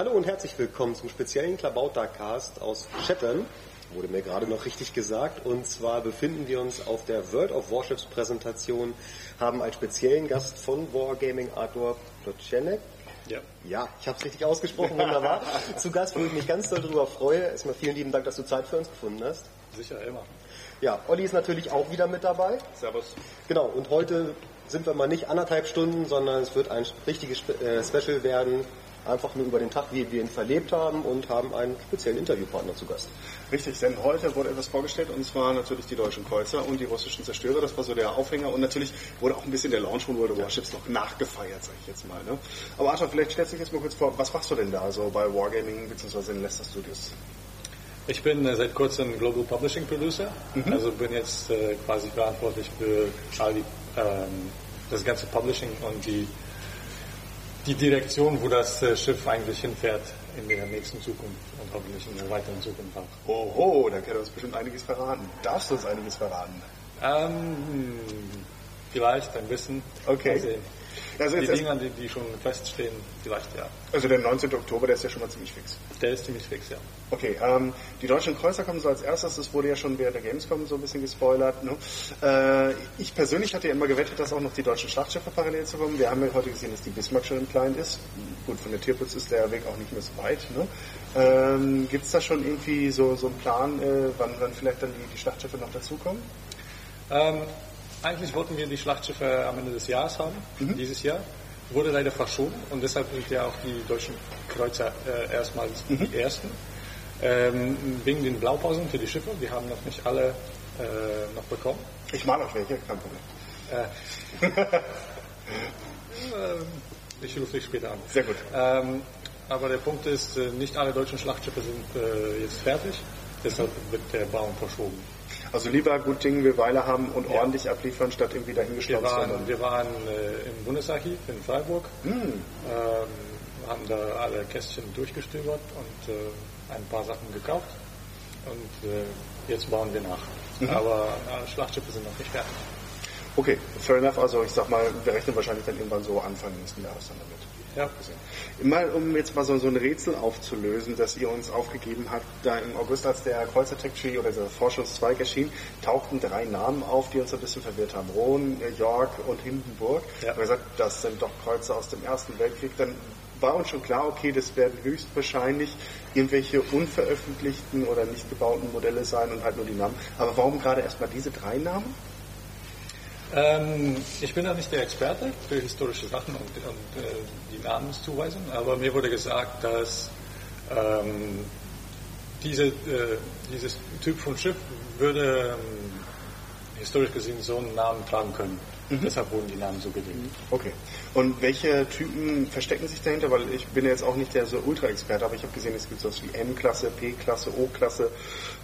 Hallo und herzlich willkommen zum speziellen Klabauter-Cast aus Chatham. Wurde mir gerade noch richtig gesagt. Und zwar befinden wir uns auf der World of Warships Präsentation, haben als speziellen Gast von Wargaming Arthur Plotchenek. Ja. Ja, ich habe es richtig ausgesprochen, wunderbar. Zu Gast, wo ich mich ganz doll darüber freue. Erstmal vielen lieben Dank, dass du Zeit für uns gefunden hast. Sicher, immer. Ja, Olli ist natürlich auch wieder mit dabei. Servus. Genau, und heute sind wir mal nicht anderthalb Stunden, sondern es wird ein richtiges äh, Special werden, einfach nur über den Tag, wie wir ihn verlebt haben und haben einen speziellen Interviewpartner zu Gast. Richtig, denn heute wurde etwas vorgestellt und zwar natürlich die deutschen Kreuzer und die russischen Zerstörer. Das war so der Aufhänger und natürlich wurde auch ein bisschen der Launch von World of Warships noch nachgefeiert, sag ich jetzt mal. Ne? Aber Arthur, vielleicht stellst du dich jetzt mal kurz vor, was machst du denn da so bei Wargaming bzw. in Leicester Studios? Ich bin äh, seit kurzem Global Publishing Producer, also bin jetzt äh, quasi verantwortlich für all die, ähm, das ganze Publishing und die, die Direktion, wo das äh, Schiff eigentlich hinfährt in der nächsten Zukunft und hoffentlich in der weiteren Zukunft auch. Oho, da kann er uns bestimmt einiges verraten. Darfst du uns einiges verraten? Ähm, vielleicht ein bisschen. Okay. Mal sehen. Also, Die Dinger, die, die schon feststehen, vielleicht ja. also der 19. Oktober, der ist ja schon mal ziemlich fix. Der ist ziemlich fix, ja. Okay, ähm, die deutschen Kreuzer kommen so als erstes, das wurde ja schon während der Gamescom so ein bisschen gespoilert. Ne? Äh, ich persönlich hatte ja immer gewettet, dass auch noch die deutschen Schlachtschiffe parallel zu kommen. Wir haben ja heute gesehen, dass die Bismarck schon im Client ist. Gut, von der Tierputz ist der Weg auch nicht mehr so weit. Ne? Ähm, Gibt es da schon irgendwie so, so einen Plan, äh, wann, wann vielleicht dann die, die Schlachtschiffe noch dazukommen? Ähm, eigentlich wollten wir die Schlachtschiffe am Ende des Jahres haben, dieses Jahr. Wurde leider verschoben und deshalb sind ja auch die deutschen Kreuzer äh, erstmals die ersten. Ähm, wegen den Blaupausen für die Schiffe, die haben noch nicht alle äh, noch bekommen. Ich mal auch welche, kein Problem. Äh, ich rufe dich später an. Sehr gut. Ähm, aber der Punkt ist, äh, nicht alle deutschen Schlachtschiffe sind äh, jetzt fertig, deshalb wird der Bau verschoben. Also lieber gut Ding wir Weile haben und Ja. ordentlich abliefern, statt irgendwie Wir dahingeschlossen waren, wir waren äh, im Bundesarchiv in Freiburg, Hm. ähm, haben da alle Kästchen durchgestöbert und äh, ein paar Sachen gekauft und äh, jetzt bauen wir nach. Mhm. Aber äh, Schlachtschiffe sind noch nicht fertig. Okay, fair enough. Also ich sag mal, wir rechnen wahrscheinlich dann irgendwann so Anfang nächsten Jahres dann damit. Ja. Mal, um jetzt mal so, so ein Rätsel aufzulösen, das ihr uns aufgegeben habt, da im August, als der Kreuzer Tech Tree oder der Forschungszweig erschien, tauchten drei Namen auf, die uns ein bisschen verwirrt haben. Äh, York und Hindenburg. Ja. Wir haben gesagt, das sind doch Kreuzer aus dem Ersten Weltkrieg. Dann war uns schon klar, okay, das werden höchstwahrscheinlich irgendwelche unveröffentlichten oder nicht gebauten Modelle sein und halt nur die Namen. Aber warum gerade erstmal diese drei Namen? Ähm, ich bin da nicht der Experte für historische Sachen und, und äh, die Namenszuweisung, aber mir wurde gesagt, dass ähm, diese, äh, dieses Typ von Schiff würde ähm, historisch gesehen so einen Namen tragen können. Deshalb wurden die Namen so gegeben. Okay. Und welche Typen verstecken sich dahinter? Weil ich bin jetzt auch nicht der so Ultra-Experte, aber ich habe gesehen, es gibt sowas wie M-Klasse, P-Klasse, O-Klasse,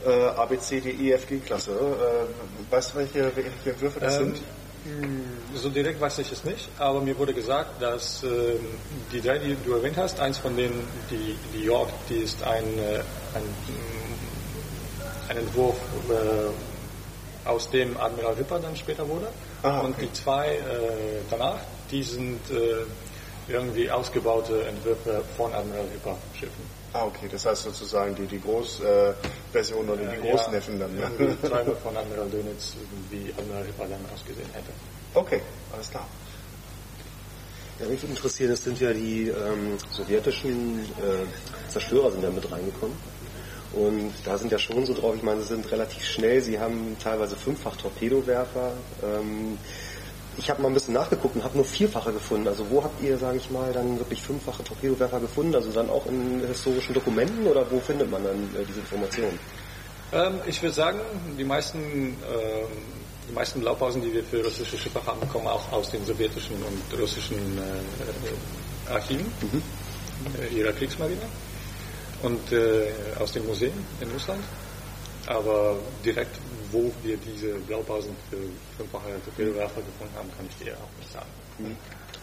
äh, A, B, C, D, E, F, G-Klasse. Äh, weißt du, welche, welche Würfe das Ähm, sind? So direkt weiß ich es nicht, aber mir wurde gesagt, dass ähm, die drei, die du erwähnt hast, eins von denen, die, die York, die ist ein, äh, ein, ein Entwurf, äh, aus dem Admiral Hipper dann später wurde. Ah, Und okay. die zwei äh, danach, die sind äh, irgendwie ausgebaute Entwürfe von Admiral Hipper Schiffen. Ah, okay. Das heißt sozusagen die, die Großversion äh, Version oder die Äh, Großneffen ja, dann. Ne? irgendwie Träume von Admiral Dönitz, wie Admiral Hipper dann ausgesehen hätte. Okay, alles klar. Ja, mich würde interessieren, es sind ja die ähm, sowjetischen äh, Zerstörer sind ja mit reingekommen. Und da sind ja schon so drauf, ich meine, sie sind relativ schnell, sie haben teilweise fünffach Torpedowerfer. Ähm, ich habe mal ein bisschen nachgeguckt und habe nur vierfache gefunden. Also wo habt ihr, sage ich mal, dann wirklich fünffache Torpedowerfer gefunden? Also dann auch in historischen Dokumenten oder wo findet man dann äh, diese Informationen? Ähm, ich würde sagen, die meisten, ähm, die meisten Blaupausen, die wir für russische Schiffe haben, kommen auch aus den sowjetischen und russischen äh, Archiven äh, ihrer Kriegsmarine und äh, aus den Museen in Russland. Aber direkt, wo wir diese Blaupausen für fünffache Torpedowerfer gefunden haben, kann ich dir auch nicht sagen.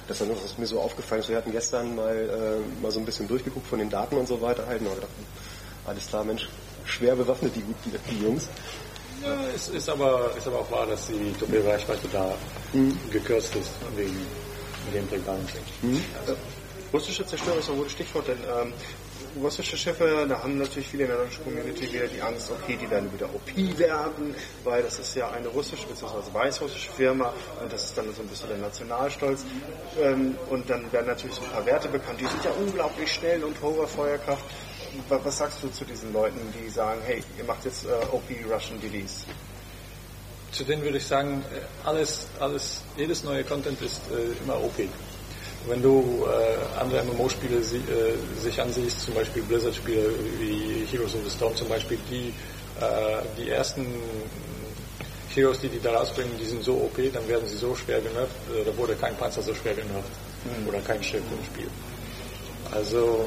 Das ist was mir so aufgefallen ist. Wir hatten gestern mal, äh, mal so ein bisschen durchgeguckt von den Daten und so weiter halt und haben gedacht, alles klar, Mensch, schwer bewaffnet die, die, die Jungs. Ja, es ist aber, ist aber auch wahr, dass die Torpedoreichweite da gekürzt ist wegen Gameplay Balancing. Russische Zerstörer ist ein gutes Stichwort, denn ähm, russische Schiffe, da haben natürlich viele in der deutschen Community wieder die Angst, okay, die werden wieder OP werden, weil das ist ja eine russische bzw. weißrussische Firma und das ist dann so ein bisschen der Nationalstolz. Ähm, und dann werden natürlich so ein paar Werte bekannt, die sind ja unglaublich schnell und hoher Feuerkraft. Was sagst du zu diesen Leuten, die sagen, hey, ihr macht jetzt äh, OP Russian DDs? Zu denen würde ich sagen, äh, alles, alles, jedes neue Content ist äh, immer OP. Wenn du äh, andere MMO-Spiele äh, sich ansiehst, zum Beispiel Blizzard-Spiele wie Heroes of the Storm zum Beispiel, die, äh, die ersten Heroes, die die da rausbringen, die sind so OP, dann werden sie so schwer genervt, äh, da wurde kein Panzer so schwer genervt mhm. oder kein Schiff im Spiel. Also,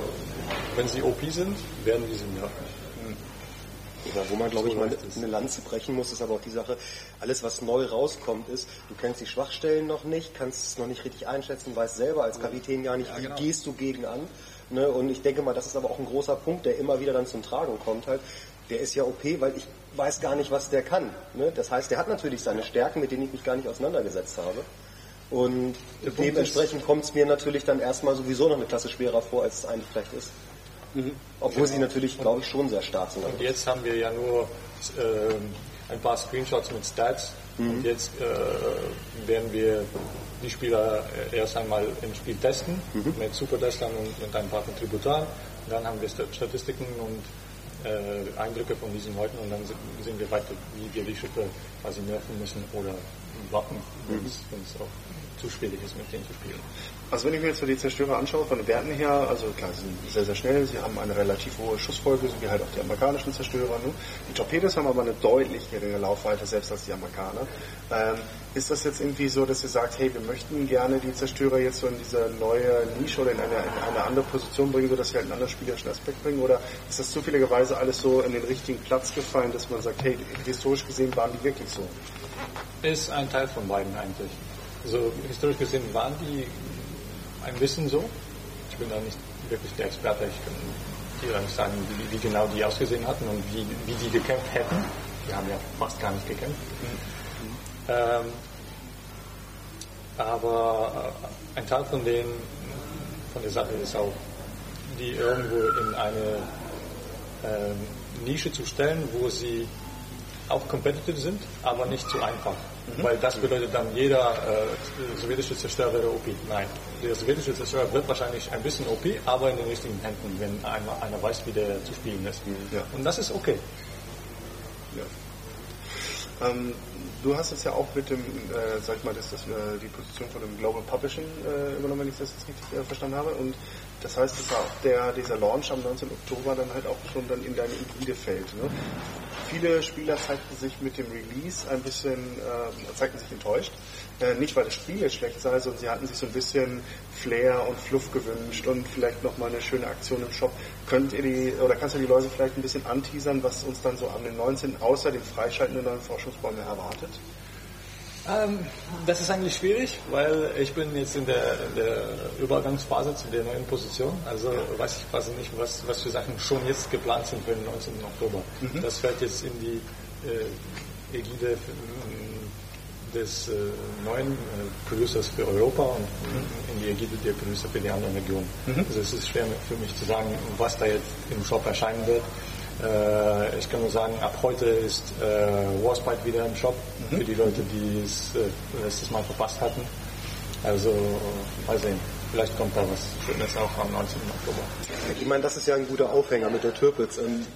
wenn sie OP sind, werden diese nerven. Oder wo man, glaube ich, mal eine Lanze brechen muss, ist aber auch die Sache, alles was neu rauskommt ist, du kennst die Schwachstellen noch nicht, kannst es noch nicht richtig einschätzen, weißt selber als Kapitän gar nicht, ja, genau. wie gehst du gegen an. Ne? Und ich denke mal, das ist aber auch ein großer Punkt, der immer wieder dann zum Tragen kommt halt. Der ist ja OP, weil ich weiß gar nicht, was der kann. Ne? Das heißt, der hat natürlich seine Stärken, mit denen ich mich gar nicht auseinandergesetzt habe. Und dementsprechend kommt es mir natürlich dann erstmal sowieso noch eine Klasse schwerer vor, als es eigentlich vielleicht ist. Mhm. Obwohl sie natürlich, glaube ich, schon sehr stark sind. Und jetzt haben wir ja nur äh, ein paar Screenshots mit Stats. Mhm. Und jetzt äh, werden wir die Spieler erst einmal im Spiel testen, mhm. mit Supertestern und mit ein paar Kontributaren. Dann haben wir Statistiken und äh, Eindrücke von diesen Leuten und dann sehen wir weiter, wie wir die Schiffe quasi nerven müssen oder warten, wenn es auch zu schwierig ist, mit denen zu spielen. Also wenn ich mir jetzt so die Zerstörer anschaue, von den Werten her, also klar, sie sind sehr, sehr schnell, sie haben eine relativ hohe Schussfolge, so wie halt auch die amerikanischen Zerstörer. Ne? Die Torpedos haben aber eine deutlich geringe Laufweite, selbst als die Amerikaner. Ähm, ist das jetzt irgendwie so, dass ihr sagt, hey, wir möchten gerne die Zerstörer jetzt so in diese neue Nische oder in eine, in eine andere Position bringen, sodass sie halt einen anderen spielerischen Aspekt bringen? Oder ist das zufälligerweise alles so in den richtigen Platz gefallen, dass man sagt, hey, historisch gesehen waren die wirklich so? Ist ein Teil von beiden eigentlich. Also historisch gesehen waren die ein bisschen so. Ich bin da nicht wirklich der Experte. Ich kann dir nicht sagen, wie, wie, genau die ausgesehen hatten und wie, wie die gekämpft hätten. Die haben ja fast gar nicht gekämpft. Mhm. Ähm, aber äh, ein Teil von den von der Sache ist auch, die irgendwo in eine ähm, Nische zu stellen, wo sie auch competitive sind, aber nicht zu einfach. Mhm. Weil das bedeutet dann, jeder äh, sowjetische Zerstörer wäre OP. Nein, der sowjetische Zerstörer wird wahrscheinlich ein bisschen OP, aber in den richtigen Händen, wenn einer, einer weiß, wie der zu spielen ist. Mhm. Ja. Und das ist okay. Ja. Ähm, du hast jetzt ja auch mit dem, äh, sag ich mal, das, das, äh, die Position von dem Global Publishing äh, übernommen, wenn ich das jetzt richtig äh, verstanden habe. Und das heißt, dass auch der, dieser Launch am 19. Oktober dann halt auch schon dann in deine Hybride fällt. Ne? Viele Spieler zeigten sich mit dem Release ein bisschen, äh, zeigten sich enttäuscht. Äh, nicht, weil das Spiel jetzt schlecht sei, sondern sie hatten sich so ein bisschen Flair und Fluff gewünscht und vielleicht nochmal eine schöne Aktion im Shop. Könnt ihr die, oder kannst du die Leute vielleicht ein bisschen anteasern, was uns dann so am 19. außer dem Freischalten der neuen Forschungsbäume erwartet? Ähm, das ist eigentlich schwierig, weil ich bin jetzt in der, in der Übergangsphase zu der neuen Position. Also weiß ich quasi nicht, was, was für Sachen schon jetzt geplant sind für den 19. Oktober. Mhm. Das fällt jetzt in die äh, Ägide äh, des äh, neuen äh, Producers für Europa und mhm. in die Ägide der Producer für die anderen Regionen. Mhm. Also es ist schwer für mich zu sagen, was da jetzt im Shop erscheinen wird. Äh, ich kann nur sagen, ab heute ist äh, Warspite wieder im Shop mhm. für die Leute, die es äh, letztes Mal verpasst hatten. Also mal sehen. Vielleicht kommt da was Schönes auch am 19. Oktober. Ich meine, das ist ja ein guter Aufhänger mit der Türpitz. Ähm,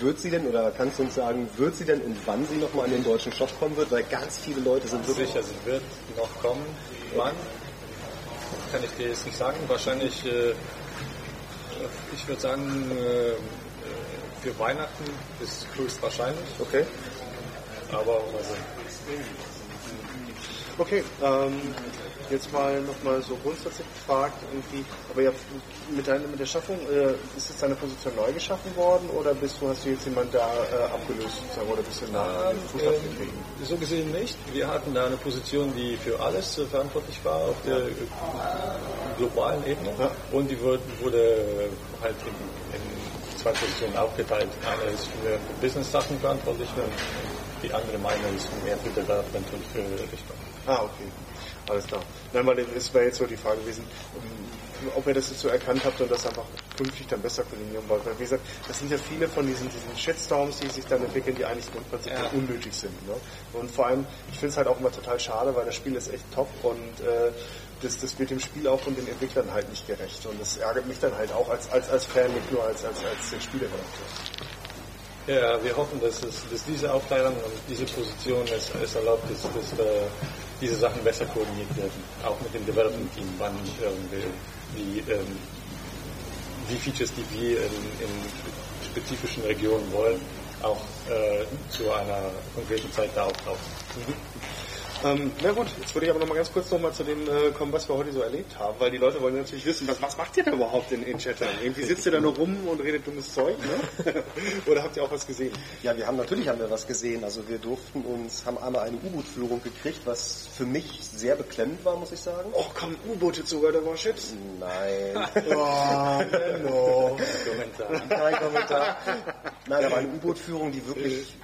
wird sie denn, oder kannst du uns sagen, wird sie denn und wann sie nochmal in den deutschen Shop kommen wird? Weil ganz viele Leute sind wirklich... Sicher, sie wird noch kommen. Wann? Kann ich dir jetzt nicht sagen. Wahrscheinlich, äh, ich würde sagen, äh, für Weihnachten ist höchstwahrscheinlich. Okay. Aber also. Okay, ähm, jetzt mal nochmal so grundsätzlich gefragt, irgendwie, aber ja, mit, deiner, mit der Schaffung, äh, ist jetzt deine Position neu geschaffen worden oder bist du, hast du jetzt jemanden da äh, abgelöst sozusagen, oder bist du da ähm, Fuß äh, So gesehen nicht. Wir hatten da eine Position, die für alles äh, verantwortlich war auf der äh, globalen Ebene ja. und die wurde, wurde halt in, in zwei Positionen aufgeteilt. Eine ist für Business-Sachen verantwortlich und die andere meine ist mehr für Development und für Richtung. Ah, okay. Alles klar. Nein, weil es wäre jetzt so die Frage gewesen, ob ihr das jetzt so erkannt habt und das einfach künftig dann besser koordinieren wollt. Weil wie gesagt, das sind ja viele von diesen, diesen Shitstorms, die sich dann entwickeln, die eigentlich grundsätzlich ja. unnötig sind. Ne? Und vor allem, ich finde es halt auch immer total schade, weil das Spiel ist echt top und äh, das, das wird dem Spiel auch und den Entwicklern halt nicht gerecht. Und das ärgert mich dann halt auch als, als, als Fan, nicht nur als, als, als Spieleredakteur. Ja, wir hoffen, dass, es, dass diese Aufteilung und diese Position es, es erlaubt, dass, dass äh, diese Sachen besser koordiniert werden. Auch mit dem Development Team, wann irgendwie die, ähm, die Features, die wir in, in spezifischen Regionen wollen, auch äh, zu einer konkreten Zeit da auftauchen. Mhm. Ähm, na gut, jetzt würde ich aber noch mal ganz kurz noch mal zu dem äh, kommen, was wir heute so erlebt haben, weil die Leute wollen natürlich wissen, was, was macht ihr da überhaupt in, in Chatham? Irgendwie sitzt ihr da nur rum und redet dummes Zeug, ne? Oder habt ihr auch was gesehen? Ja, wir haben natürlich haben wir was gesehen. Also wir durften uns, haben einmal eine U-Boot-Führung gekriegt, was für mich sehr beklemmend war, muss ich sagen. Och komm, U-Boote sogar, da war Chips? Nein. oh, no. Kommentar. Kein Kommentar. Nein, da war eine U-Boot-Führung, die wirklich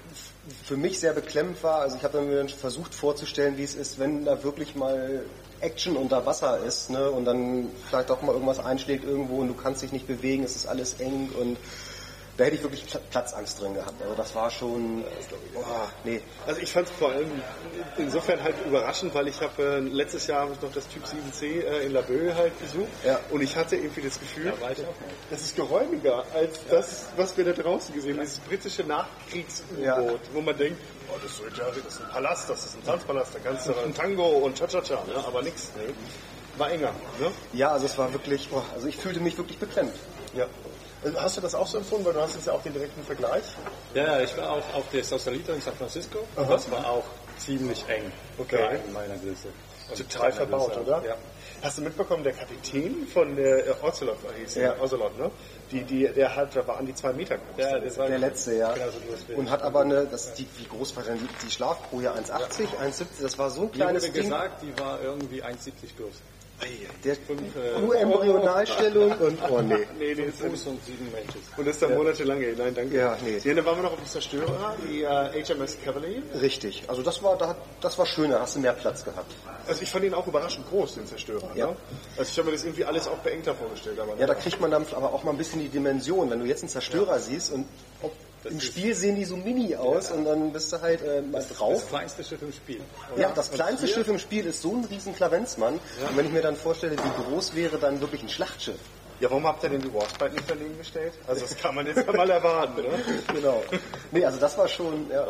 für mich sehr beklemmend war. Also ich habe mir versucht vorzustellen, wie es ist, wenn da wirklich mal Action unter Wasser ist ne, und dann vielleicht auch mal irgendwas einschlägt irgendwo und du kannst dich nicht bewegen, es ist alles eng und da hätte ich wirklich Platzangst drin gehabt. Also das war schon, boah, nee. Also ich fand es vor allem insofern halt überraschend, weil ich habe äh, letztes Jahr noch das Typ 7C äh, in Laboe halt besucht ja. und ich hatte irgendwie das Gefühl, das ist geräumiger als ja. das, was wir da draußen gesehen haben, dieses britische Nachkriegs-U-Boot, ja. wo man denkt, oh, das, ist, das ist ein Palast, das ist ein Tanzpalast, da kannst du ein Tango und Cha-Cha-Cha, ne? aber nichts. Ne? War enger. Ne? Ja, also es war wirklich, oh, also ich fühlte mich wirklich beklemmt. Ja. Hast du das auch so empfunden, weil du hast jetzt ja auch den direkten Vergleich? Ja, ich war auch auf der Sausalito in San Francisco und das war auch ziemlich eng okay. in meiner Größe. Total verbaut, Größe. oder? Ja. Hast du mitbekommen, der Kapitän von der äh, Ocelot, hieß ja. Ocelot, ne? Die, die, der hat, der war an die zwei Meter groß. Ja, das war der letzte, ja. Und hat aber eine, das, die, wie groß war denn die, die Schlafkoje? 1,80, ja. 1,70, das war so ein kleines Ding. gesagt, die war irgendwie 1,70 groß. Der nur Embryonalstellung und oh nee. nee, nee Fuß und sieben Menschen. Und das ist dann ja. monatelang, ey. Nein, danke. Ja, nee. Ja, dann waren wir noch auf dem Zerstörer, die äh, HMS Cavalier. Richtig. Also das war, da, das war schöner, hast du mehr Platz gehabt. Also ich fand ihn auch überraschend groß, den Zerstörer. Ja. Ne? Also ich habe mir das irgendwie alles auch beengter vorgestellt. Aber ja, da kriegt man dann aber auch mal ein bisschen die Dimension. Wenn du jetzt einen Zerstörer ja. siehst und ob das Im Spiel sehen die so mini aus ja. und dann bist du halt äh, mal das, drauf. Das kleinste Schiff im Spiel. Oder? Ja, das kleinste Schiff im Spiel ist so ein riesen Klavenzmann. Ja. Und wenn ich mir dann vorstelle, wie groß wäre dann wirklich ein Schlachtschiff. Ja, warum habt ihr denn die Warspite nicht daneben gestellt? Also das kann man jetzt mal erwarten, ne? genau. Nee, also das war schon, ja,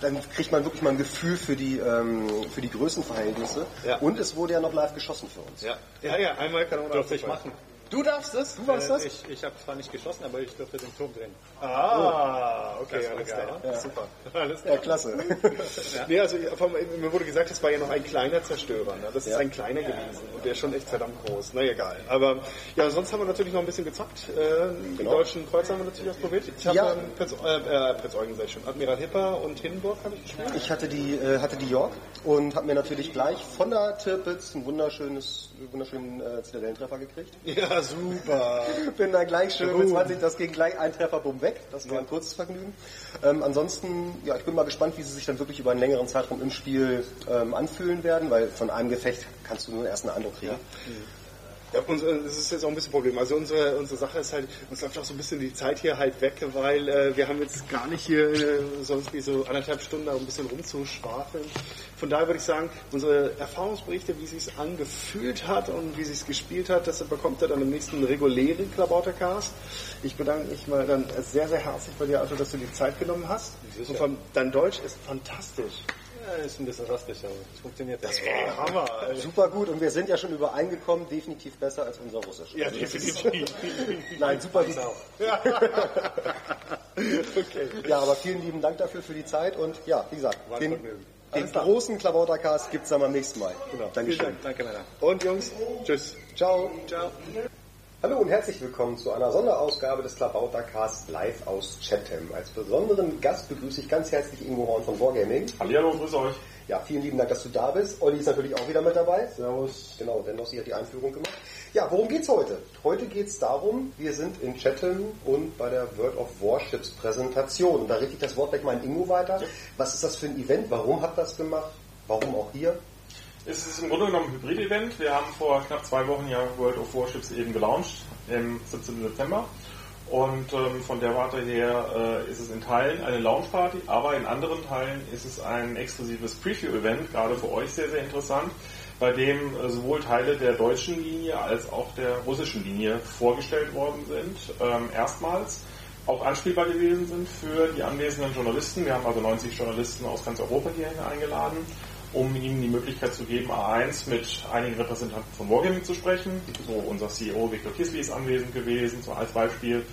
dann kriegt man wirklich mal ein Gefühl für die, ähm, für die Größenverhältnisse. Ja. Und es wurde ja noch live geschossen für uns. Ja, ja, ja einmal kann man auch ich machen. Du darfst das? Du warst äh, das? Ich, ich habe zwar nicht geschossen, aber ich durfte den Turm drehen. Ah, oh. okay, alles klar. Ja. Super. Alles klar. Ja, klasse. ja. Nee, also mir wurde gesagt, es war ja noch ein kleiner Zerstörer. Ne? Das ist ein kleiner gewesen und der ist schon echt verdammt groß. Na egal. Aber ja, sonst haben wir natürlich noch ein bisschen gezockt. Äh, die genau. deutschen Kreuzer haben wir natürlich ausprobiert. Ich habe ja. Prinz, äh, äh, Prinz Eugen, ich schon. Admiral Hipper und Hindenburg habe ich gespielt. Ich hatte die, äh, hatte die York und habe mir natürlich gleich von der Tirpitz ein wunderschönes, wunderschönen äh, Zitadellentreffer gekriegt. Ja, super. Bin da gleich schön mit 20, das ging gleich ein Treffer, bumm, weg. Das war ja. ein kurzes Vergnügen. Ähm, ansonsten, ja, ich bin mal gespannt, wie sie sich dann wirklich über einen längeren Zeitraum im Spiel ähm, anfühlen werden, weil von einem Gefecht kannst du nur erst einen Eindruck kriegen. Ja. Mhm. Ja, und das ist jetzt auch ein bisschen Problem. Also unsere, unsere Sache ist halt, uns läuft auch so ein bisschen die Zeit hier halt weg, weil äh, wir haben jetzt gar nicht hier äh, sonst wie so anderthalb Stunden ein bisschen rumzuschwafeln. Von daher würde ich sagen, unsere Erfahrungsberichte, wie es sich angefühlt hat und wie es sich gespielt hat, das bekommt ihr dann im nächsten regulären Klabautercast. Ich bedanke mich mal dann sehr, sehr herzlich bei dir, Arthur, dass du die Zeit genommen hast. Und dein Deutsch ist fantastisch. Ja, ist ein bisschen rastig, aber es funktioniert. Das war Hammer. Alter. Super gut und wir sind ja schon übereingekommen, definitiv besser als unser Russisch. Ja, definitiv. Nein, super gut. Ja. okay. Ja, aber vielen lieben Dank dafür für die Zeit und ja, wie gesagt, den, den großen Klabautercast gibt es dann beim nächsten Mal. Genau. Dankeschön. Dank. Danke, Männer. Und Jungs, tschüss. Ciao. Ciao. Hallo und herzlich willkommen zu einer Sonderausgabe des Klabautercast live aus Chatham. Als besonderen Gast begrüße ich ganz herzlich Ingo Horn von Wargaming. Hallo, grüße euch. Ja, vielen lieben Dank, dass du da bist. Olli ist natürlich auch wieder mit dabei. Servus. Genau, denn Nossi hat die Einführung gemacht. Ja, worum geht's heute? Heute geht's darum, wir sind in Chatham und bei der World of Warships Präsentation. Da richte ich das Wort weg mal an Ingo weiter. Was ist das für ein Event? Warum habt ihr das gemacht? Warum auch hier? Es ist im Grunde genommen ein Hybrid-Event. Wir haben vor knapp zwei Wochen ja World of Warships eben gelauncht, im 17. Dezember. Und ähm, von der Warte her äh, ist es in Teilen eine Launchparty, aber in anderen Teilen ist es ein exklusives Preview-Event, gerade für euch sehr, sehr interessant, bei dem äh, sowohl Teile der deutschen Linie als auch der russischen Linie vorgestellt worden sind. Ähm, erstmals auch anspielbar gewesen sind für die anwesenden Journalisten. Wir haben also 90 Journalisten aus ganz Europa hierhin eingeladen, um ihnen die Möglichkeit zu geben, A1 mit einigen Repräsentanten von Wargaming zu sprechen. So unser CEO Victor Kisley ist anwesend gewesen, so als Beispiel,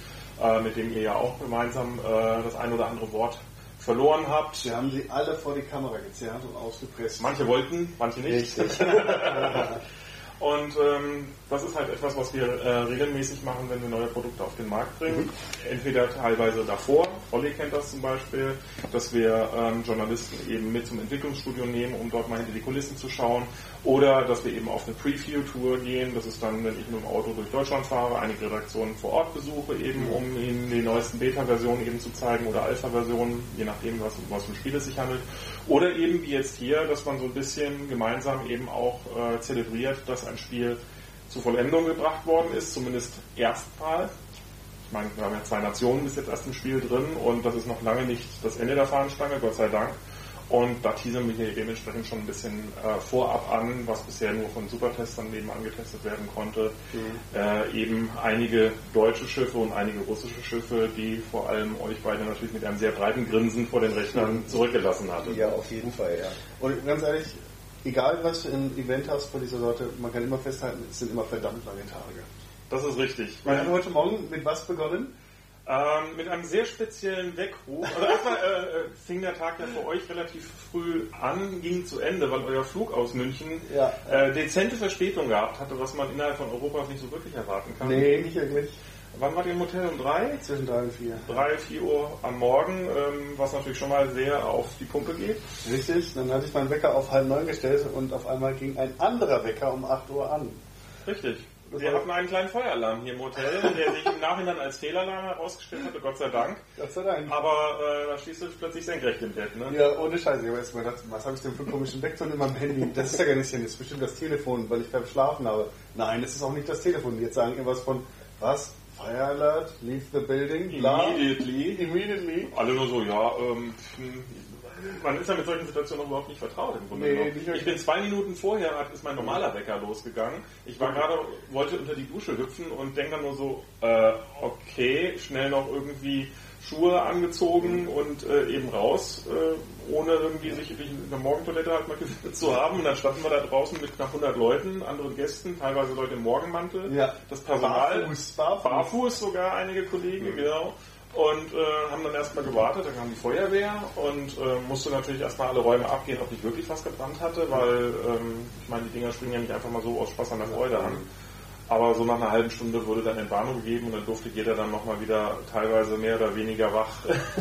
äh, mit dem ihr ja auch gemeinsam äh, das ein oder andere Wort verloren habt. Wir haben sie alle vor die Kamera gezerrt und ausgepresst. Manche wollten, manche nicht. Und ähm, das ist halt etwas, was wir äh, regelmäßig machen, wenn wir neue Produkte auf den Markt bringen. Mhm. Entweder teilweise davor, Olli kennt das zum Beispiel, dass wir ähm, Journalisten eben mit zum Entwicklungsstudio nehmen, um dort mal hinter die Kulissen zu schauen. Oder dass wir eben auf eine Preview-Tour gehen. Das ist dann, wenn ich mit dem Auto durch Deutschland fahre, einige Redaktionen vor Ort besuche, eben um ihnen die neuesten Beta-Versionen eben zu zeigen oder Alpha-Versionen, je nachdem, was, was für ein Spiel es sich handelt. Oder eben wie jetzt hier, dass man so ein bisschen gemeinsam eben auch äh, zelebriert, dass ein Spiel zur Vollendung gebracht worden ist, zumindest erstmals. Ich meine, wir haben ja zwei Nationen bis jetzt erst im Spiel drin und das ist noch lange nicht das Ende der Fahnenstange, Gott sei Dank. Und da teasern wir hier dementsprechend schon ein bisschen äh, vorab an, was bisher nur von Supertestern eben angetestet werden konnte. Mhm. Äh, eben einige deutsche Schiffe und einige russische Schiffe, die vor allem euch beide natürlich mit einem sehr breiten Grinsen vor den Rechnern mhm. zurückgelassen hatten. Ja, auf jeden Fall, ja. Und ganz ehrlich, egal was du im Event hast von dieser Sorte, man kann immer festhalten, es sind immer verdammt lange Tage. Das ist richtig. Wir haben heute Morgen mit was begonnen? Ähm, mit einem sehr speziellen Weckruf. Also erstmal äh, äh, fing der Tag ja für euch relativ früh an, ging zu Ende, weil euer Flug aus München ja. äh, dezente Verspätung gehabt hatte, was man innerhalb von Europa nicht so wirklich erwarten kann. Nee, nicht wirklich. Wann wart ihr im Hotel? Um drei? Zwischen drei und vier. Drei, vier Uhr am Morgen, ähm, was natürlich schon mal sehr auf die Pumpe geht. Richtig, dann hatte ich meinen Wecker auf halb neun gestellt und auf einmal ging ein anderer Wecker um acht Uhr an. Richtig. Wir hatten einen kleinen Feueralarm hier im Hotel, der sich im Nachhinein als Fehlalarm herausgestellt hatte, Gott sei Dank. Gott sei Dank. Aber äh, da stehst du plötzlich senkrecht im Bett, ne? Ja, ohne Scheiße. Ich habe erst mal gedacht, was habe ich denn für einen komischen Weckton in meinem Handy? Das ist ja gar nicht hin, das ist bestimmt das Telefon, weil ich beim Schlafen habe. Nein, das ist auch nicht das Telefon. Jetzt sagen irgendwas von, was? Fire Alert, leave the building, bla. Immediately. Immediately. Alle nur so, ja, ähm, man ist ja mit solchen Situationen überhaupt nicht vertraut im Grunde nee, Ich bin zwei Minuten vorher, ist mein normaler Wecker losgegangen. Ich war gerade, wollte unter die Dusche hüpfen und denke dann nur so, äh, okay, schnell noch irgendwie Schuhe angezogen und äh, eben raus, äh, ohne irgendwie sich in der Morgentoilette halt mal zu haben. Und dann standen wir da draußen mit knapp 100 Leuten, anderen Gästen, teilweise Leute im Morgenmantel. Ja. Das Personal, barfuß, barfuß. barfuß sogar einige Kollegen, mhm. genau und äh, haben dann erstmal gewartet, dann kam die Feuerwehr und äh, musste natürlich erstmal alle Räume abgehen, ob nicht wirklich was gebrannt hatte, weil ähm, ich meine, die Dinger springen ja nicht einfach mal so aus Spaß an der Freude an. Aber so nach einer halben Stunde wurde dann Entwarnung gegeben und dann durfte jeder dann nochmal wieder teilweise mehr oder weniger wach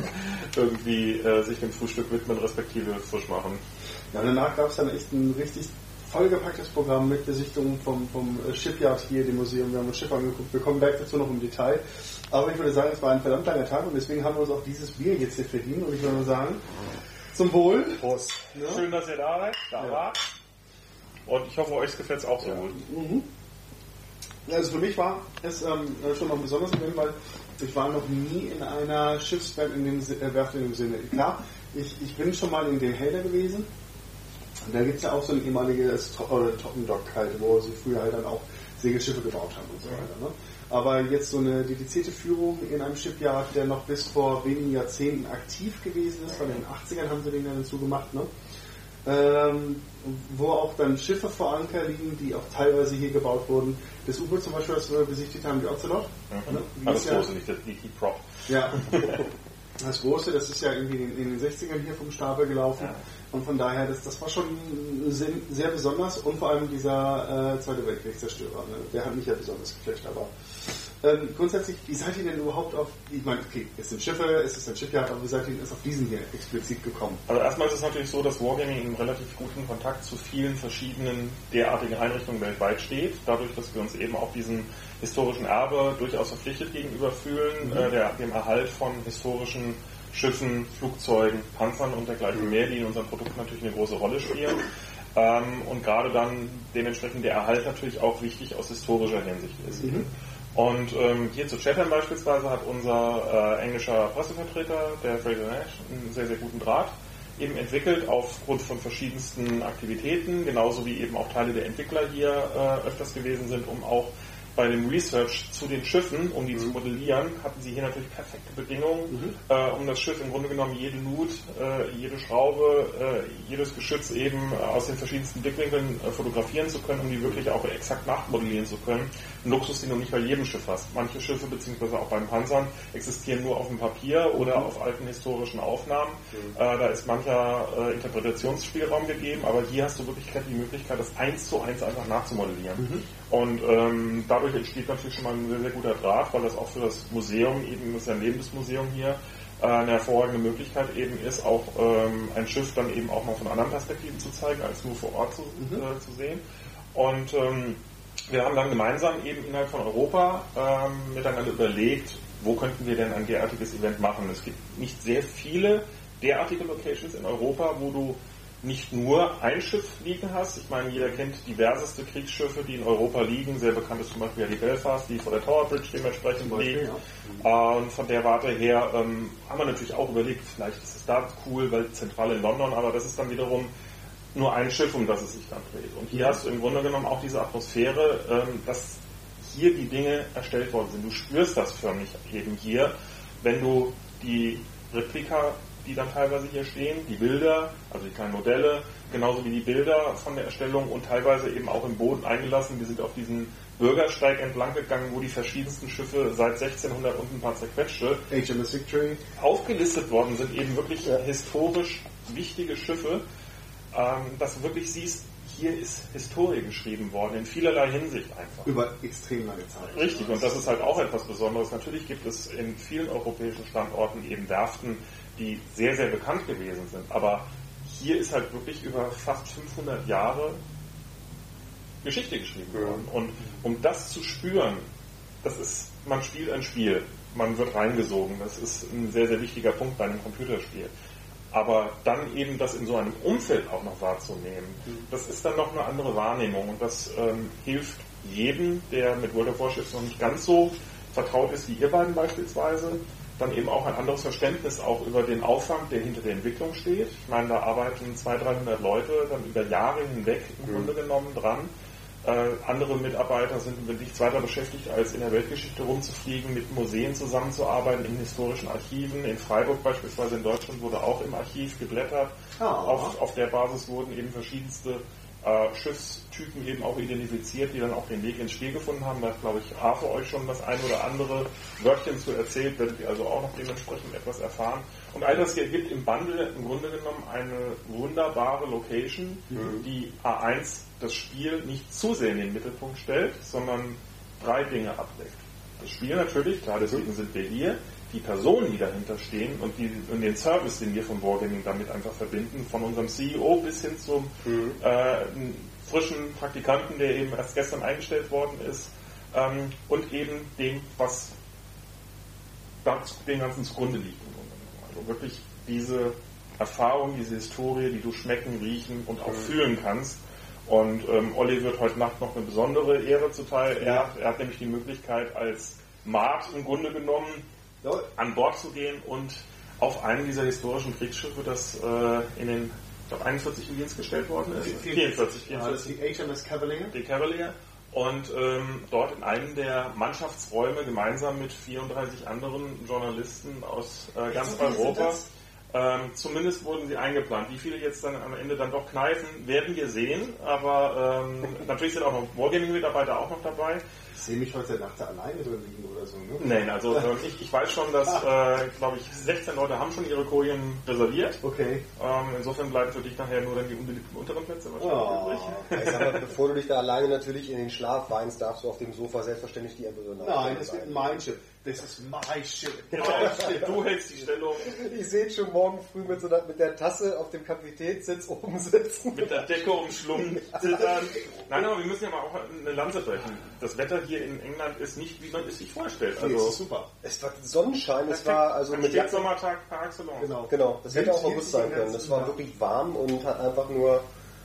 irgendwie äh, sich dem Frühstück widmen, respektive frisch machen. Ja, danach gab es dann echt ein richtig vollgepacktes Programm mit Besichtigungen vom, vom Shipyard hier, dem Museum. Wir haben uns Schiff angeguckt. Wir kommen gleich dazu noch im Detail. Aber ich würde sagen, es war ein verdammt langer Tag und deswegen haben wir uns auch dieses Bier jetzt hier verdient. Und ich würde mal sagen, zum Wohl. Prost. Ja. Schön, dass ihr da seid, da ja. wart. Und ich hoffe, euch gefällt es auch so ja. gut. Mhm. Also für mich war es ähm, schon noch ein besonderes Event, weil ich war noch nie in einer Schiffswerft in dem, äh, in dem Sinne. Klar, ich, ich bin schon mal in dem Helder gewesen. Und da gibt es ja auch so ein ehemaliges Toppendock halt, wo sie früher halt dann auch Segelschiffe gebaut haben und so weiter. Ne? Aber jetzt so eine dedizierte Führung in einem Shipyard, der noch bis vor wenigen Jahrzehnten aktiv gewesen ist, weil in den 80ern haben sie den ja dazu gemacht, ne? Ähm, wo auch dann Schiffe vor Anker liegen, die auch teilweise hier gebaut wurden. Das U-Boot zum Beispiel, das wir besichtigt haben, die Ocelot. Mhm. Ne? Das ja, große, nicht das die Prop. Ja. Das große, das ist ja irgendwie in, den 60ern hier vom Stapel gelaufen. Ja. Und von daher, das, das war schon sehr besonders und vor allem dieser äh, Zweite Weltkriegszerstörer. Ne? Der hat mich ja besonders geflasht, aber ähm, grundsätzlich, wie seid ihr denn überhaupt auf, ich meine, okay, es sind Schiffe, es ist ein Shipyard, aber wie seid ihr jetzt auf diesen hier explizit gekommen? Also erstmal ist es natürlich so, dass Wargaming in relativ guten Kontakt zu vielen verschiedenen derartigen Einrichtungen weltweit steht, dadurch, dass wir uns eben auch diesem historischen Erbe durchaus verpflichtet gegenüber fühlen, mhm. äh, der, dem Erhalt von historischen Schiffen, Flugzeugen, Panzern und dergleichen mehr, die in unserem Produkt natürlich eine große Rolle spielen. Ähm, und gerade dann dementsprechend der Erhalt natürlich auch wichtig aus historischer Hinsicht ist. Mhm. Und ähm, hier zu Chatham beispielsweise hat unser äh, englischer Pressevertreter, der Fraser Nash, einen sehr, sehr guten Draht eben entwickelt aufgrund von verschiedensten Aktivitäten, genauso wie eben auch Teile der Entwickler hier äh, öfters gewesen sind, um auch bei dem Research zu den Schiffen, um die mhm. zu modellieren, hatten sie hier natürlich perfekte Bedingungen, mhm. äh, um das Schiff im Grunde genommen jede Nut, äh, jede Schraube, äh, jedes Geschütz eben aus den verschiedensten Blickwinkeln äh, fotografieren zu können, um die wirklich auch exakt nachmodellieren zu können. Ein Luxus, den du nicht bei jedem Schiff hast. Manche Schiffe, beziehungsweise auch beim Panzern, existieren nur auf dem Papier oder mhm. auf alten historischen Aufnahmen. Mhm. Äh, da ist mancher äh, Interpretationsspielraum gegeben, aber hier hast du wirklich die Möglichkeit, das eins zu eins einfach nachzumodellieren. Und ähm, dadurch entsteht natürlich schon mal ein sehr, sehr guter Draht, weil das auch für das Museum, eben das ist ja ein Lebensmuseum hier, äh, eine hervorragende Möglichkeit eben ist, auch ähm, ein Schiff dann eben auch mal von anderen Perspektiven zu zeigen, als nur vor Ort zu, mhm. äh, zu sehen. Und ähm, wir haben dann gemeinsam eben innerhalb von Europa ähm, miteinander überlegt, wo könnten wir denn ein derartiges Event machen. Es gibt nicht sehr viele derartige Locations in Europa, wo du nicht nur ein Schiff liegen hast. Ich meine, jeder kennt diverseste Kriegsschiffe, die in Europa liegen. Sehr bekannt ist zum Beispiel ja die Belfast, die vor der Tower Bridge dementsprechend Beispiel, liegt. Ja. Und von der Warte her ähm, haben wir natürlich auch überlegt, vielleicht ist es da cool, weil zentral in London, aber das ist dann wiederum nur ein Schiff, um das es sich dann dreht. Und hier hast du im Grunde genommen auch diese Atmosphäre, ähm, dass hier die Dinge erstellt worden sind. Du spürst das förmlich eben hier, wenn du die Replika die dann teilweise hier stehen, die Bilder, also die kleinen Modelle, genauso wie die Bilder von der Erstellung und teilweise eben auch im Boden eingelassen. Wir sind auf diesen Bürgersteig entlang gegangen, wo die verschiedensten Schiffe seit 1600 und ein paar zerquetschte HMS Victory aufgelistet worden sind, eben wirklich ja. historisch wichtige Schiffe, ähm, dass du wirklich siehst, hier ist Historie geschrieben worden, in vielerlei Hinsicht einfach. Über extrem lange Zeit. Richtig, und das ist halt auch etwas Besonderes. Natürlich gibt es in vielen europäischen Standorten eben Werften, die sehr, sehr bekannt gewesen sind. Aber hier ist halt wirklich über fast 500 Jahre Geschichte geschrieben worden. Und um das zu spüren, das ist, man spielt ein Spiel, man wird reingesogen. Das ist ein sehr, sehr wichtiger Punkt bei einem Computerspiel. Aber dann eben das in so einem Umfeld auch noch wahrzunehmen, das ist dann noch eine andere Wahrnehmung und das ähm, hilft jedem, der mit World of Warships noch nicht ganz so vertraut ist wie ihr beiden beispielsweise, dann eben auch ein anderes Verständnis auch über den Aufwand, der hinter der Entwicklung steht. Ich meine, da arbeiten 200, 300 Leute dann über Jahre hinweg im mhm. Grunde genommen dran. Äh, andere Mitarbeiter sind wirklich weiter beschäftigt, als in der Weltgeschichte rumzufliegen, mit Museen zusammenzuarbeiten, in historischen Archiven. In Freiburg beispielsweise in Deutschland wurde auch im Archiv geblättert. Oh. Auf, auf der Basis wurden eben verschiedenste äh, Schiffstypen eben auch identifiziert, die dann auch den Weg ins Spiel gefunden haben. Da hat, glaube ich, Arthur euch schon das ein oder andere Wörtchen zu erzählt, werdet ihr also auch noch dementsprechend etwas erfahren. Und all das hier gibt im Bundle im Grunde genommen eine wunderbare Location, mhm. die A1 das Spiel nicht zu sehr in den Mittelpunkt stellt, sondern drei Dinge abdeckt. Das Spiel natürlich, klar, deswegen sind wir hier, die Personen, die dahinter stehen und, die, und den Service, den wir von Wargaming damit einfach verbinden, von unserem CEO bis hin zum mhm. äh, frischen Praktikanten, der eben erst gestern eingestellt worden ist, ähm, und eben dem, was dem Ganzen zugrunde liegt. Also wirklich diese Erfahrung, diese Historie, die du schmecken, riechen und auch mhm. fühlen kannst. Und ähm, Olli wird heute Nacht noch eine besondere Ehre zuteil. Er, hat, er hat nämlich die Möglichkeit als Mart im Grunde genommen an Bord zu gehen und auf einem dieser historischen Kriegsschiffe, das äh, in den glaube 41 in Dienst gestellt worden ist. 44, 44. Ja, das ist die HMS Cavalier. Die Cavalier. Und ähm, dort in einem der Mannschaftsräume gemeinsam mit 34 anderen Journalisten aus äh, ganz Europa. Ähm, zumindest wurden sie eingeplant. Wie viele jetzt dann am Ende dann doch kneifen, werden wir sehen. Aber ähm, natürlich sind auch noch Wargaming-Mitarbeiter auch noch dabei sehe mich heute Nacht alleine drin liegen oder so. Ne? Nein, also äh, ich, ich weiß schon, dass, äh, glaube ich, 16 Leute haben schon ihre Kojen reserviert. Okay. Ähm, insofern bleiben für dich nachher nur dann die unbeliebten unteren Plätze wahrscheinlich oh. übrig. Mal, bevor du dich da alleine natürlich in den Schlaf weinst, darfst du auf dem Sofa selbstverständlich die Embryo Nein, das wird mein Chip. Das ist mein Chip. du hältst die Stellung. Ich sehe schon morgen früh mit, so einer, mit der Tasse auf dem Kapitänssitz oben sitzen. Mit der Decke umschlungen. Nein, aber wir müssen ja mal auch eine Lanze brechen. Das Wetter hier in England ist nicht, wie man es sich vorstellt. Also nee, super. Es war Sonnenschein, es war also mit Jack Sommertag par excellence. Genau, genau. Das hätte auch August sein können. Das war wirklich warm und hat einfach nur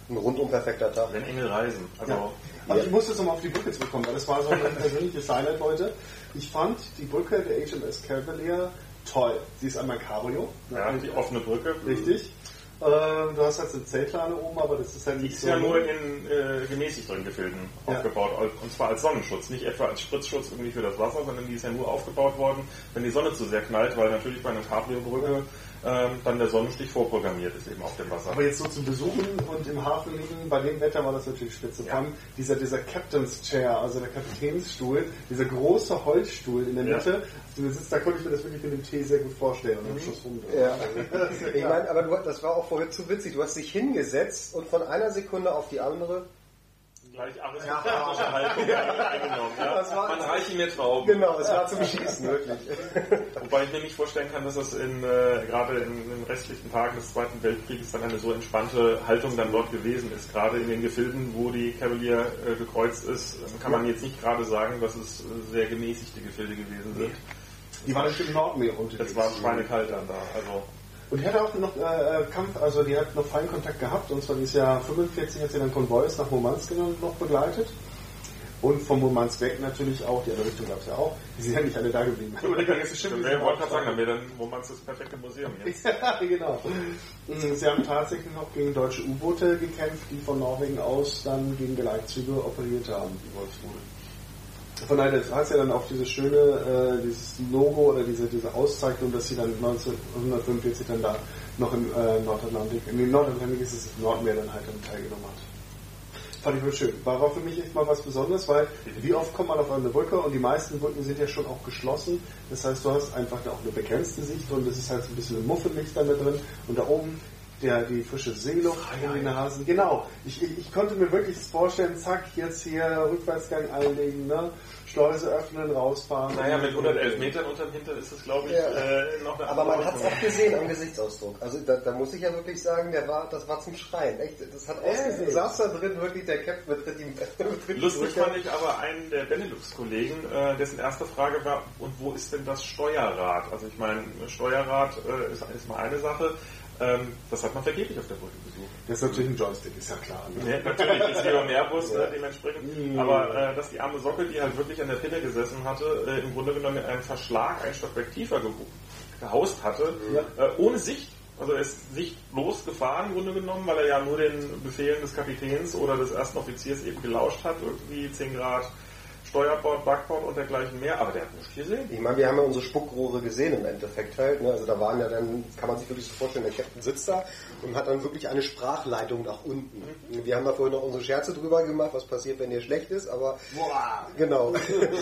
ein rundum perfekter Tag. Wenn Engel reisen. Also Ja. Aber ich muss jetzt nochmal auf die Brücke zurückkommen, weil das war so mein persönliches Highlight heute. Ich fand die Brücke der HMS Cavalier toll. Sie ist einmal Cabrio. ja, die offene Brücke. Richtig. Ähm, du hast halt so eine Zeltlade oben, aber das ist halt Die nicht ist so. ja nur in äh, gemäßigteren Gefilden Ja. aufgebaut und zwar als Sonnenschutz, nicht etwa als Spritzschutz irgendwie für das Wasser, sondern die ist ja nur aufgebaut worden, wenn die Sonne zu sehr knallt, weil natürlich bei einer Cabrio-Brücke ähm, dann der Sonnenstich vorprogrammiert ist eben auf dem Wasser. aber jetzt so zum Besuchen und im Hafen liegen, bei dem Wetter war das natürlich spitze. Vor allem dieser, dieser Captain's Chair, also der Kapitänsstuhl, dieser große Holzstuhl in der Ja. Mitte, du sitzt, da konnte ich mir das wirklich mit dem Tee sehr gut vorstellen und am Schluss rum. Ja. Ich meine, aber du, das war auch vorhin zu witzig. Du hast dich hingesetzt und von einer Sekunde auf die andere. Gleich aristokratische Haltung eingenommen. Ja. Das war- Man reiche mir Trauben. Genau, es war zum Schießen, wirklich. Wobei ich mir nicht vorstellen kann, dass das in, äh, gerade in den restlichen Tagen des Zweiten Weltkrieges dann eine so entspannte Haltung dann dort gewesen ist. Gerade in den Gefilden, wo die Cavalier äh, gekreuzt ist, kann man jetzt nicht gerade sagen, dass es äh, sehr gemäßigte Gefilde gewesen sind. Die waren im Nordmeer unterwegs. Es war schweinekalt dann da. Also Und die hat auch noch äh, Kampf, also die hat noch Feinkontakt gehabt, und zwar dieses Jahr 45 hat sie dann Konvois nach Murmansk noch begleitet. Und von Murmansk weg natürlich auch, die andere Richtung gab es ja auch. Die sind ja nicht alle da geblieben. Aber die ganze Schiffe Dann sind wäre auch wollte gerade sagen, dann wäre dann, man das perfekte Museum jetzt. ja, genau. Mhm, Sie haben tatsächlich noch gegen deutsche U-Boote gekämpft, die von Norwegen aus dann gegen Geleitzüge operiert haben, die Wolfsrudel. Von daher, hat ja dann auch dieses schöne, äh, dieses Logo oder diese, diese Auszeichnung, dass sie dann 1945 dann da noch im äh, Nordatlantik, den Nordatlantik ist es Nordmeer dann halt dann teilgenommen hat. Fand ich wohl schön. War auch für mich echt mal was Besonderes, weil wie oft kommt man auf eine Brücke und die meisten Brücken sind ja schon auch geschlossen. Das heißt, du hast einfach da auch eine begrenzte Sicht und es ist halt so ein bisschen muffelig dann da drin. Und da oben der, die frische Seeluft in die Nasen. Genau. Ich, ich, ich konnte mir wirklich das vorstellen, zack, jetzt hier Rückwärtsgang einlegen, ne? Schleuse öffnen, rausfahren. Naja, mit 111 Metern unterm Hintern ist es, glaube ich, Ja. äh, noch eine Aber man andere hat es auch gesehen am Gesichtsausdruck. Also da, da muss ich ja wirklich sagen, der war, das war zum Schreien. Echt, das hat ausgesehen. Du saß da drin wirklich, der Captain betritt die Lustig fand ich aber einen der Benelux-Kollegen, äh, dessen erste Frage war, und wo ist denn das Steuerrad? Also ich meine, Steuerrad äh, ist, ist mal eine Sache, ähm, das hat man vergeblich auf der Brücke gesucht. Das ist natürlich ein Joystick, ist ja klar. Ne? Ne, natürlich ist hier mehr Bus ne, dementsprechend, Mhm. aber äh, dass die arme Socke, die halt wirklich an der Pinne gesessen hatte, äh, im Grunde genommen mit einem Verschlag ein Stockwerk tiefer ge gehaust hatte, Ja. äh, ohne Sicht. Also er ist sichtlos gefahren im Grunde genommen, weil er ja nur den Befehlen des Kapitäns oder des ersten Offiziers eben gelauscht hat, irgendwie 10 Grad Steuerbord, Backbord und dergleichen mehr, aber der hat nichts gesehen. Ich meine, wir haben ja unsere Spuckrohre gesehen im Endeffekt halt. Ne? Also da waren ja dann, kann man sich wirklich so vorstellen, der Captain sitzt da und hat dann wirklich eine Sprachleitung nach unten. Wir haben da vorhin noch unsere Scherze drüber gemacht, was passiert, wenn dir schlecht ist, aber Boah. genau.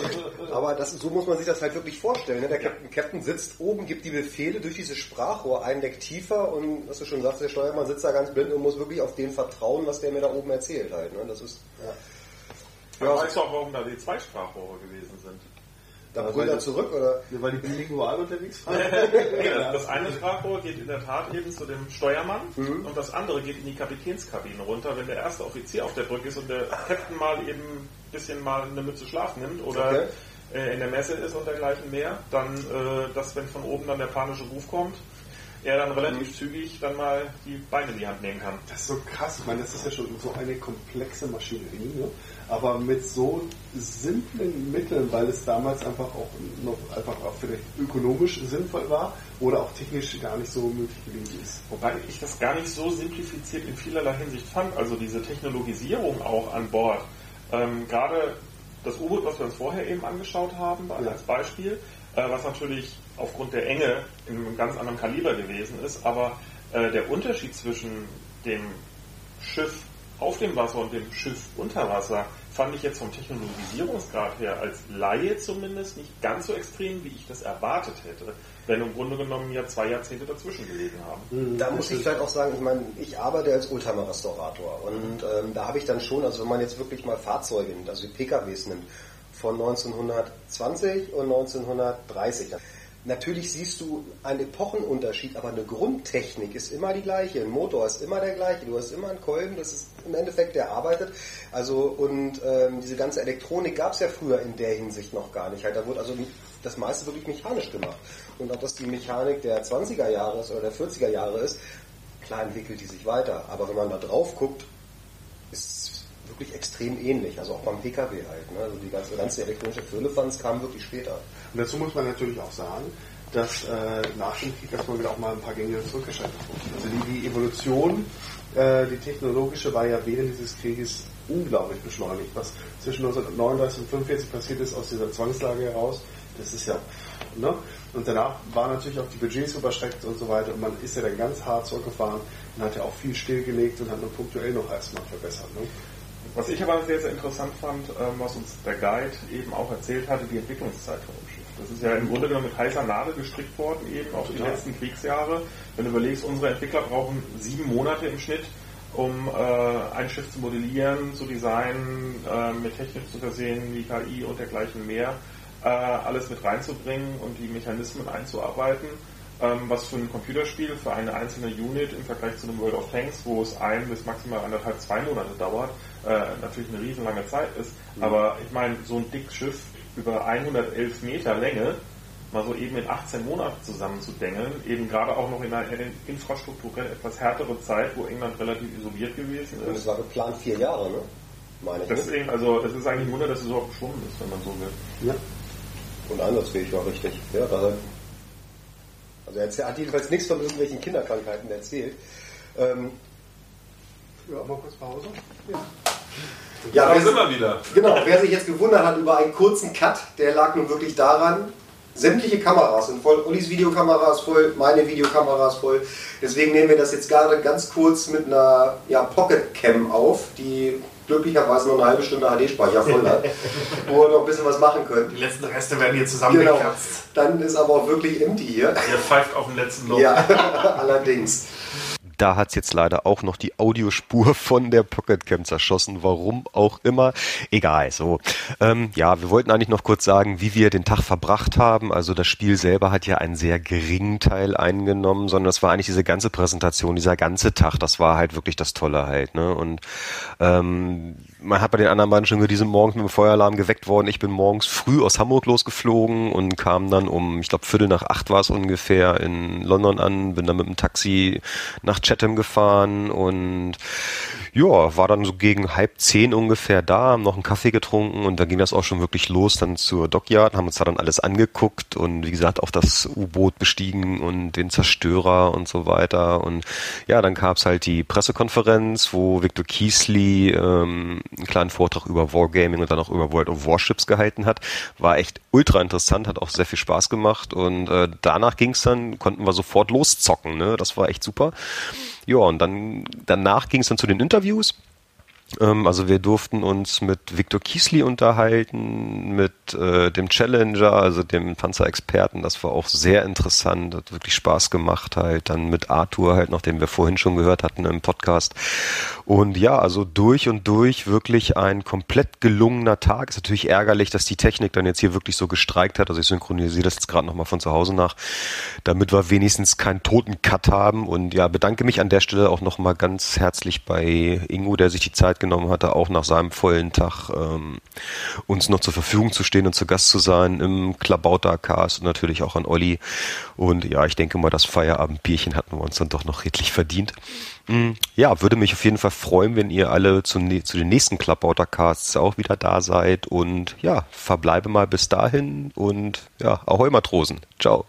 aber das, so muss man sich das halt wirklich vorstellen. Ne? Der Captain, Captain sitzt oben, gibt die Befehle durch dieses Sprachrohr ein Deck tiefer und was du schon sagst, der Steuermann sitzt da ganz blind und muss wirklich auf den vertrauen, was der mir da oben erzählt halt. Ne? Das ist Aber Ja. weißt du auch, warum da die zwei Sprachrohre gewesen sind? da Also runter das- zurück oder? Weil die bilingual unterwegs waren. Das eine Sprachrohr geht in der Tat eben zu dem Steuermann Mhm. und das andere geht in die Kapitänskabine runter. Wenn der erste Offizier auf der Brücke ist und der Captain mal eben ein bisschen mal eine Mütze Schlaf nimmt oder Okay. äh, in der Messe ist und dergleichen mehr, dann, äh, dass wenn von oben dann der panische Ruf kommt, er dann relativ Mhm. zügig dann mal die Beine in die Hand nehmen kann. Das ist so krass. Ich meine, das ist ja schon so eine komplexe Maschinerie, ne? aber mit so simplen Mitteln, weil es damals einfach auch noch einfach auch vielleicht ökonomisch sinnvoll war oder auch technisch gar nicht so möglich gewesen ist. Wobei ich das gar nicht so simplifiziert in vielerlei Hinsicht fand. Also diese Technologisierung auch an Bord. Ähm, gerade das U-Boot, was wir uns vorher eben angeschaut haben, Ja. als Beispiel, äh, was natürlich aufgrund der Enge in einem ganz anderen Kaliber gewesen ist, aber äh, der Unterschied zwischen dem Schiff auf dem Wasser und dem Schiff unter Wasser fand ich jetzt vom Technologisierungsgrad her als Laie zumindest nicht ganz so extrem, wie ich das erwartet hätte, wenn im Grunde genommen ja zwei Jahrzehnte dazwischen gelegen haben. Da muss ich vielleicht auch sagen, ich meine, ich arbeite als Oldtimer-Restaurator und ähm, da habe ich dann schon, also wenn man jetzt wirklich mal Fahrzeuge nimmt, also die PKWs nimmt, von 1920 und 1930. Natürlich siehst du einen Epochenunterschied, aber eine Grundtechnik ist immer die gleiche. Ein Motor ist immer der gleiche. Du hast immer einen Kolben, das ist im Endeffekt der arbeitet. Also und ähm, diese ganze Elektronik gab es ja früher in der Hinsicht noch gar nicht. Da wurde also das meiste wirklich mechanisch gemacht. Und auch dass die Mechanik der 20er Jahre ist oder der 40er Jahre ist, klar entwickelt die sich weiter. Aber wenn man da drauf guckt, ist wirklich extrem ähnlich, also auch beim PKW halt. Ne? Also die ganze, ganze elektronische Firlefanz kam wirklich später. Und dazu muss man natürlich auch sagen, dass äh, nach dem Krieg erstmal wieder auch mal ein paar Gänge zurückgeschaltet wurden. Also die, die Evolution, äh, die technologische, war ja während dieses Krieges unglaublich beschleunigt. Was zwischen 1939 und 1945 passiert ist aus dieser Zwangslage heraus, das ist ja, ne? Und danach waren natürlich auch die Budgets überstreckt und so weiter. Und man ist ja dann ganz hart zurückgefahren und hat ja auch viel stillgelegt und hat nur punktuell noch erstmal verbessert. Ne? Was ich aber sehr, sehr interessant fand, ähm, was uns der Guide eben auch erzählt hatte, die Entwicklungszeit von dem Schiff. Das ist ja im Grunde genommen mit heißer Nadel gestrickt worden, eben auf die letzten Kriegsjahre. Wenn du überlegst, unsere Entwickler brauchen sieben Monate im Schnitt, um äh, ein Schiff zu modellieren, zu designen, äh, mit Technik zu versehen, wie KI und dergleichen mehr, äh, alles mit reinzubringen und die Mechanismen einzuarbeiten. Ähm, was für ein Computerspiel, für eine einzelne Unit im Vergleich zu einem World of Tanks, wo es ein bis maximal anderthalb, zwei Monate dauert, äh, natürlich eine riesenlange Zeit ist. Mhm. Aber ich meine, so ein dickes Schiff über 111 Meter Länge mal so eben in 18 Monaten zusammenzudengeln, eben gerade auch noch in einer infrastrukturell etwas härtere Zeit, wo England relativ isoliert gewesen ist. Das war geplant vier Jahre, ne? Meine ich. Deswegen, also es ist eigentlich ein Wunder, dass es überhaupt geschwommen ist, wenn man so will. Ja. Und einsatzfähig war richtig. Ja, da, also er hat jedenfalls nichts von irgendwelchen Kinderkrankheiten erzählt. Ähm, ja, mal kurz Pause. Ja. Ja, da sind wir wieder. Genau, wer sich jetzt gewundert hat über einen kurzen Cut, der lag nun wirklich daran, sämtliche Kameras sind voll. Ulis Videokamera ist voll, meine Videokamera ist voll. Deswegen nehmen wir das jetzt gerade ganz kurz mit einer ja, Pocket Cam auf, die glücklicherweise noch eine halbe Stunde HD-Speicher voll hat, wo wir noch ein bisschen was machen können. Die letzten Reste werden hier zusammengekratzt. Genau. Dann ist aber auch wirklich empty hier. Ihr pfeift auf den letzten Loch. Ja, allerdings. Da hat es jetzt leider auch noch die Audiospur von der Pocketcam zerschossen. Warum auch immer. Egal, so. Ähm, ja, wir wollten eigentlich noch kurz sagen, wie wir den Tag verbracht haben. Also das Spiel selber hat ja einen sehr geringen Teil eingenommen, sondern es war eigentlich diese ganze Präsentation, dieser ganze Tag. Das war halt wirklich das Tolle halt. Ne? Und ähm, man hat bei den anderen beiden schon gehört, die sind mit dem Feueralarm geweckt worden. Ich bin morgens früh aus Hamburg losgeflogen und kam dann um, ich glaube, Viertel nach acht war es ungefähr in London an, bin dann mit dem Taxi nach Chatham gefahren und ja, war dann so gegen halb zehn ungefähr da, haben noch einen Kaffee getrunken und da ging das auch schon wirklich los dann zur Dockyard, haben uns da dann alles angeguckt und wie gesagt auch das U-Boot bestiegen und den Zerstörer und so weiter und ja, dann gab's halt die Pressekonferenz, wo Victor Kiesley ähm, einen kleinen Vortrag über Wargaming und dann auch über World of Warships gehalten hat. War echt ultra interessant, hat auch sehr viel Spaß gemacht und äh, danach ging's dann, konnten wir sofort loszocken, ne? Das war echt super. Ja, und dann danach ging's dann zu den Interviews. Ähm, also wir durften uns mit Victor Kiesli unterhalten, mit äh, dem Challenger, also dem Panzerexperten. Das war auch sehr interessant, hat wirklich Spaß gemacht halt. Dann mit Arthur halt noch, wir vorhin schon gehört hatten im Podcast. Und ja, also durch und durch wirklich ein komplett gelungener Tag. Ist natürlich ärgerlich, dass die Technik dann jetzt hier wirklich so gestreikt hat. Also ich synchronisiere das jetzt gerade nochmal von zu Hause nach, damit wir wenigstens keinen toten Cut haben. Und ja, bedanke mich an der Stelle auch nochmal ganz herzlich bei Ingo, der sich die Zeit genommen hatte, auch nach seinem vollen Tag ähm, uns noch zur Verfügung zu stehen und zu Gast zu sein im Klabauter-Cast und natürlich auch an Olli. Und ja, ich denke mal, das Feierabendbierchen hatten wir uns dann doch noch redlich verdient. Mm, ja, würde mich auf jeden Fall freuen, wenn ihr alle zu, zu den nächsten Klabauter-Casts auch wieder da seid. Und ja, verbleibe mal bis dahin und ja, ahoi Matrosen. Ciao.